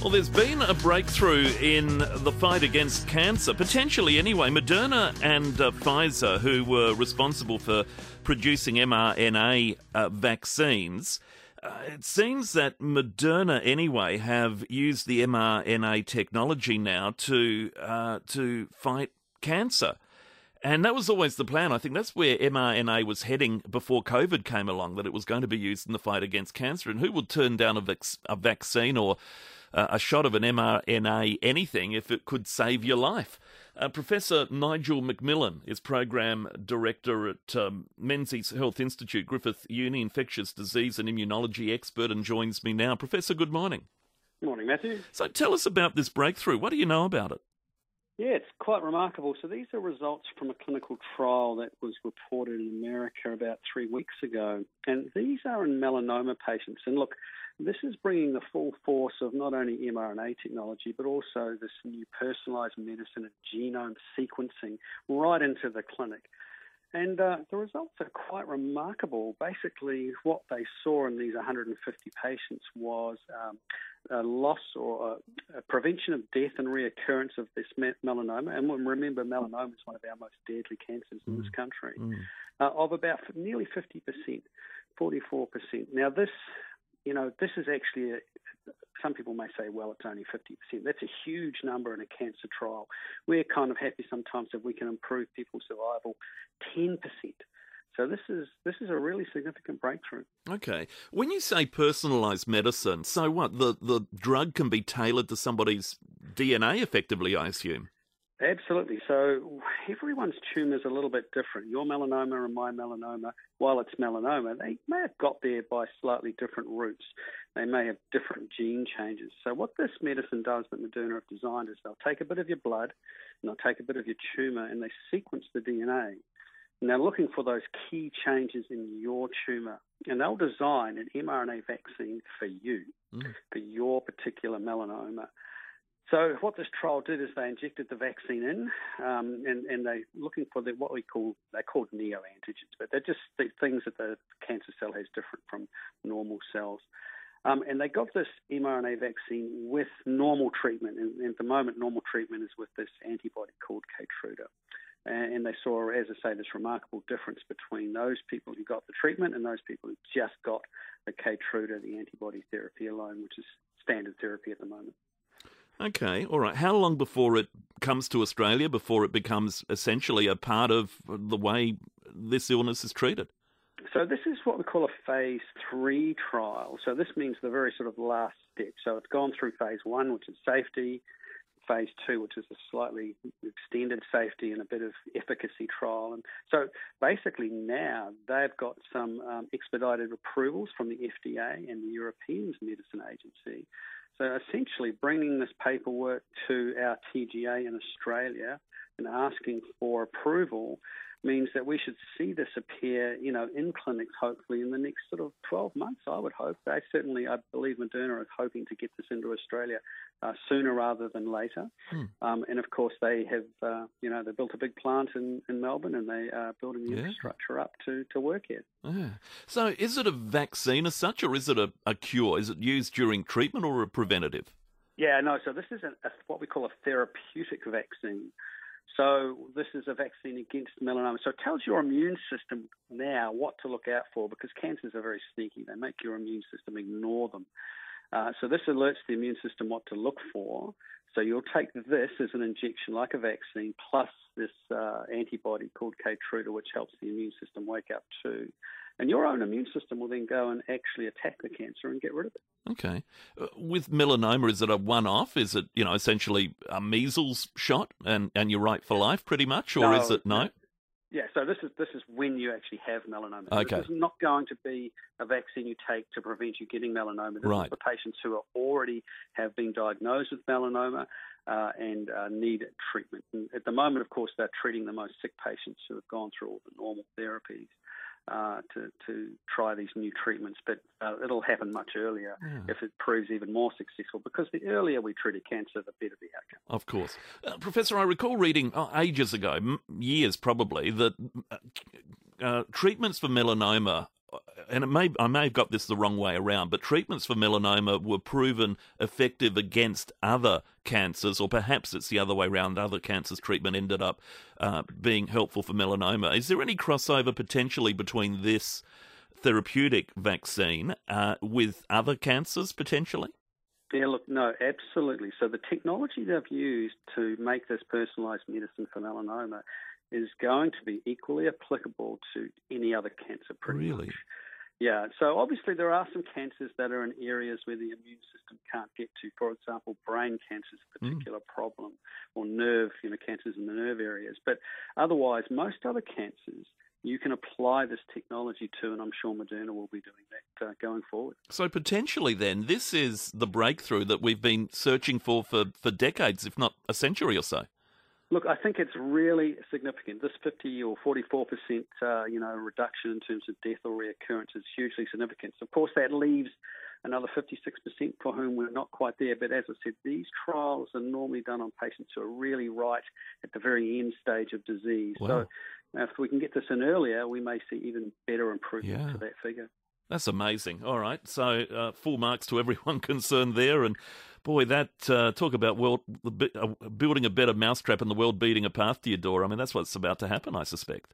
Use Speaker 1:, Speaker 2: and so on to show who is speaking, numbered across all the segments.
Speaker 1: Well, there's been a breakthrough in the fight against cancer, potentially anyway. Moderna and uh, Pfizer, who were responsible for producing mRNA uh, vaccines, uh, it seems that Moderna, anyway, have used the mRNA technology now to uh, to fight cancer. And that was always the plan. I think that's where mRNA was heading before COVID came along, that it was going to be used in the fight against cancer. And who would turn down a, vac- a vaccine or uh, a shot of an mRNA anything if it could save your life. Uh, Professor Nigel McMillan is Program Director at um, Menzies Health Institute, Griffith Uni, infectious disease and immunology expert, and joins me now. Professor, good morning.
Speaker 2: Good Morning, Matthew.
Speaker 1: So tell us about this breakthrough. What do you know about it?
Speaker 2: Yeah, it's quite remarkable. So these are results from a clinical trial that was reported in America about three weeks ago. And these are in melanoma patients. And look, this is bringing the full force of not only mRNA technology, but also this new personalized medicine and genome sequencing right into the clinic. And uh, the results are quite remarkable. Basically, what they saw in these 150 patients was um, a loss or a, a, prevention of death and reoccurrence of this melanoma. And remember, melanoma is one of our most deadly cancers in this mm. country, mm. uh, of about nearly 50%, 44%. Now, this you know, this is actually, a, some people may say, well, it's only 50%. That's a huge number in a cancer trial. We're kind of happy sometimes if we can improve people's survival 10%. So this is this is a really significant breakthrough.
Speaker 1: Okay. When you say personalized medicine, so what? The the drug can be tailored to somebody's DNA effectively, I assume.
Speaker 2: Absolutely. So everyone's tumour is a little bit different. Your melanoma and my melanoma, while it's melanoma, they may have got there by slightly different routes. They may have different gene changes. So what this medicine does that Moderna have designed is they'll take a bit of your blood and they'll take a bit of your tumour and they sequence the DNA. And they're looking for those key changes in your tumour. And they'll design an mRNA vaccine for you, mm. for your particular melanoma. So what this trial did is they injected the vaccine in, um, and, and they're looking for the, what we call they're called neoantigens, but they're just the things that the cancer cell has different from normal cells. Um, and they got this mRNA vaccine with normal treatment, and, and, at the moment, normal treatment is with this antibody called Keytruda. And, and they saw, as I say, this remarkable difference between those people who got the treatment and those people who just got the Keytruda, the antibody therapy alone, which is standard therapy at the moment.
Speaker 1: Okay, all right. How long before it comes to Australia, before it becomes essentially a part of the way this illness is treated?
Speaker 2: So this is what we call a phase three trial. So this means the very sort of last step. So it's gone through phase one, which is safety, phase two, which is a slightly extended safety and a bit of efficacy trial. And so basically now they've got some um, expedited approvals from the FDA and the European Medicine Agency so essentially, bringing this paperwork to our TGA in Australia and asking for approval means that we should see this appear, you know, in clinics hopefully in the next sort of 12 months. I would hope. They certainly, I believe, Moderna is hoping to get this into Australia uh, sooner rather than later. Hmm. Um, and of course, they have, uh, you know, they built a big plant in, in Melbourne and they are building the yeah. infrastructure up to, to work here.
Speaker 1: Yeah. So, is it a vaccine as such, or is it a, a cure? Is it used during treatment or a preventative?
Speaker 2: Yeah, no. So this is a, a, what we call a therapeutic vaccine. So this is a vaccine against melanoma. So it tells your immune system now what to look out for because cancers are very sneaky. They make your immune system ignore them. Uh, so this alerts the immune system what to look for. So you'll take this as an injection, like a vaccine, plus this uh, antibody called Keytruda, which helps the immune system wake up too. And your own immune system will then go and actually attack the cancer and get rid of it.
Speaker 1: Okay. Uh, with melanoma, is it a one-off? Is it, you know, essentially a measles shot and, and you're right for life pretty much? Or no, is it no?
Speaker 2: Yeah, so this is this is when you actually have melanoma.
Speaker 1: Okay.
Speaker 2: This is not going to be a vaccine you take to prevent you getting melanoma. This right. is for patients who are already have been diagnosed with melanoma uh, and uh, need treatment. And at the moment, of course, they're treating the most sick patients who have gone through all the normal therapies uh, to, to try these new treatments, but uh, it'll happen much earlier yeah. if it proves even more successful because the earlier we treat a cancer, the better the outcome.
Speaker 1: Of course. Uh, Professor, I recall reading oh, ages ago, years probably, that uh, treatments for melanoma and it may I may have got this the wrong way around, but treatments for melanoma were proven effective against other cancers, or perhaps it's the other way around. Other cancers treatment ended up uh, being helpful for melanoma. Is there any crossover potentially between this therapeutic vaccine uh, with other cancers potentially?
Speaker 2: Yeah, look, no, absolutely. So the technology they've used to make this personalised medicine for melanoma is going to be equally applicable to any other cancer, pretty
Speaker 1: really?
Speaker 2: much. Yeah, so obviously there are some cancers that are in areas where the immune system can't get to. For example, brain cancer is a hmm. particular mm. problem, or nerve, you know, cancers in the nerve areas. But otherwise, most other cancers you can apply this technology to, and I'm sure Moderna will be doing that uh, going forward.
Speaker 1: So potentially, then, this is the breakthrough that we've been searching for for, for decades, if not a century or so.
Speaker 2: Look, I think it's really significant. This 50 or 44 percent, uh, you know, reduction in terms of death or reoccurrence is hugely significant. So of course, that leaves another 56 percent for whom we're not quite there. But as I said, these trials are normally done on patients who are really right at the very end stage of disease. Wow. So if we can get this in earlier, we may see even better improvement yeah. to that figure.
Speaker 1: That's amazing. All right, so uh, full marks to everyone concerned there, and boy, that uh, talk about world uh, building a better mousetrap and the world beating a path to your door. I mean, that's what's about to happen, I suspect.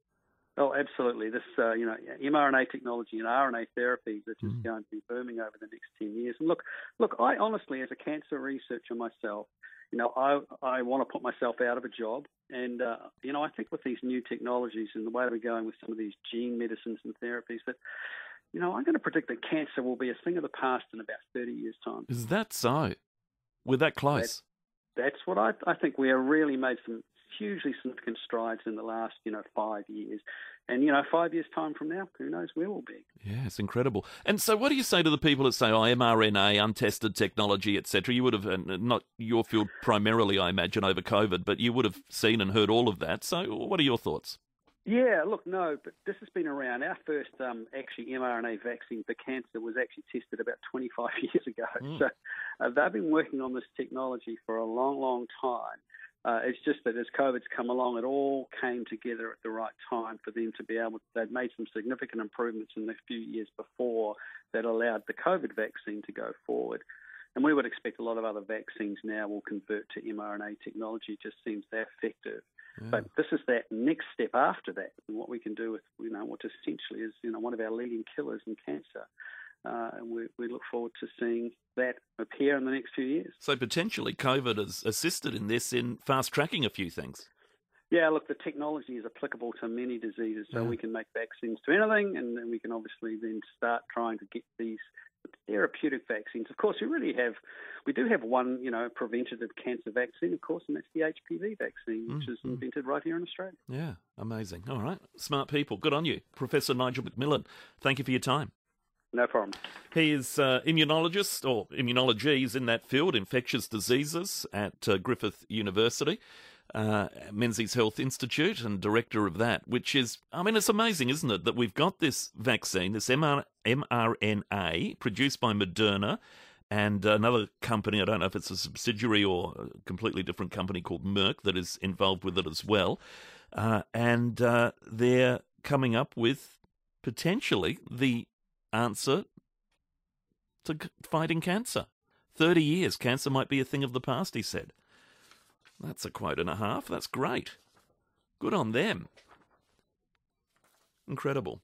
Speaker 2: Oh, absolutely. This, uh, you know, mRNA technology and RNA therapies are just mm. going to be booming over the next ten years. And look, look, I honestly, as a cancer researcher myself, you know, I I want to put myself out of a job, and uh, you know, I think with these new technologies and the way we're going with some of these gene medicines and therapies, that you know, I'm going to predict that cancer will be a thing of the past in about 30 years' time.
Speaker 1: Is that so? We're that close.
Speaker 2: That, that's what I, I think. We have really made some hugely significant strides in the last, you know, five years. And, you know, five years' time from now, who knows where we'll be.
Speaker 1: Yeah, it's incredible. And so what do you say to the people that say, oh, mRNA, untested technology, etc.? You would have, not your field primarily, I imagine, over COVID, but you would have seen and heard all of that. So what are your thoughts?
Speaker 2: Yeah, look, no, but this has been around. Our first um, actually mRNA vaccine for cancer was actually tested about 25 years ago. Mm. So uh, they've been working on this technology for a long, long time. Uh, it's just that as COVID's come along, it all came together at the right time for them to be able. To, they'd made some significant improvements in the few years before that allowed the COVID vaccine to go forward. And we would expect a lot of other vaccines now will convert to mRNA technology. It just seems that effective. Yeah. But this is that next step after that, and what we can do with you know what essentially is you know one of our leading killers in cancer. Uh, and we, we look forward to seeing that appear in the next few years.
Speaker 1: So potentially, COVID has assisted in this in fast tracking a few things.
Speaker 2: Yeah, look, the technology is applicable to many diseases, so yeah. we can make vaccines to anything, and then we can obviously then start trying to get these therapeutic vaccines. Of course, we really have, we do have one, you know, preventative cancer vaccine, of course, and that's the HPV vaccine, which mm, is invented right here in Australia.
Speaker 1: Yeah, amazing. All right, smart people. Good on you, Professor Nigel McMillan. Thank you for your time.
Speaker 2: No problem.
Speaker 1: He is uh, immunologist or immunology in that field, infectious diseases at uh, Griffith University uh, Menzies Health Institute and director of that, which is, I mean, it's amazing, isn't it, that we've got this vaccine, this MR, mRNA, produced by Moderna and another company, I don't know if it's a subsidiary or a completely different company called Merck that is involved with it as well. Uh, and uh, they're coming up with potentially the answer to fighting cancer. 30 years, cancer might be a thing of the past, he said. That's a quote and a half. That's great. Good on them. Incredible.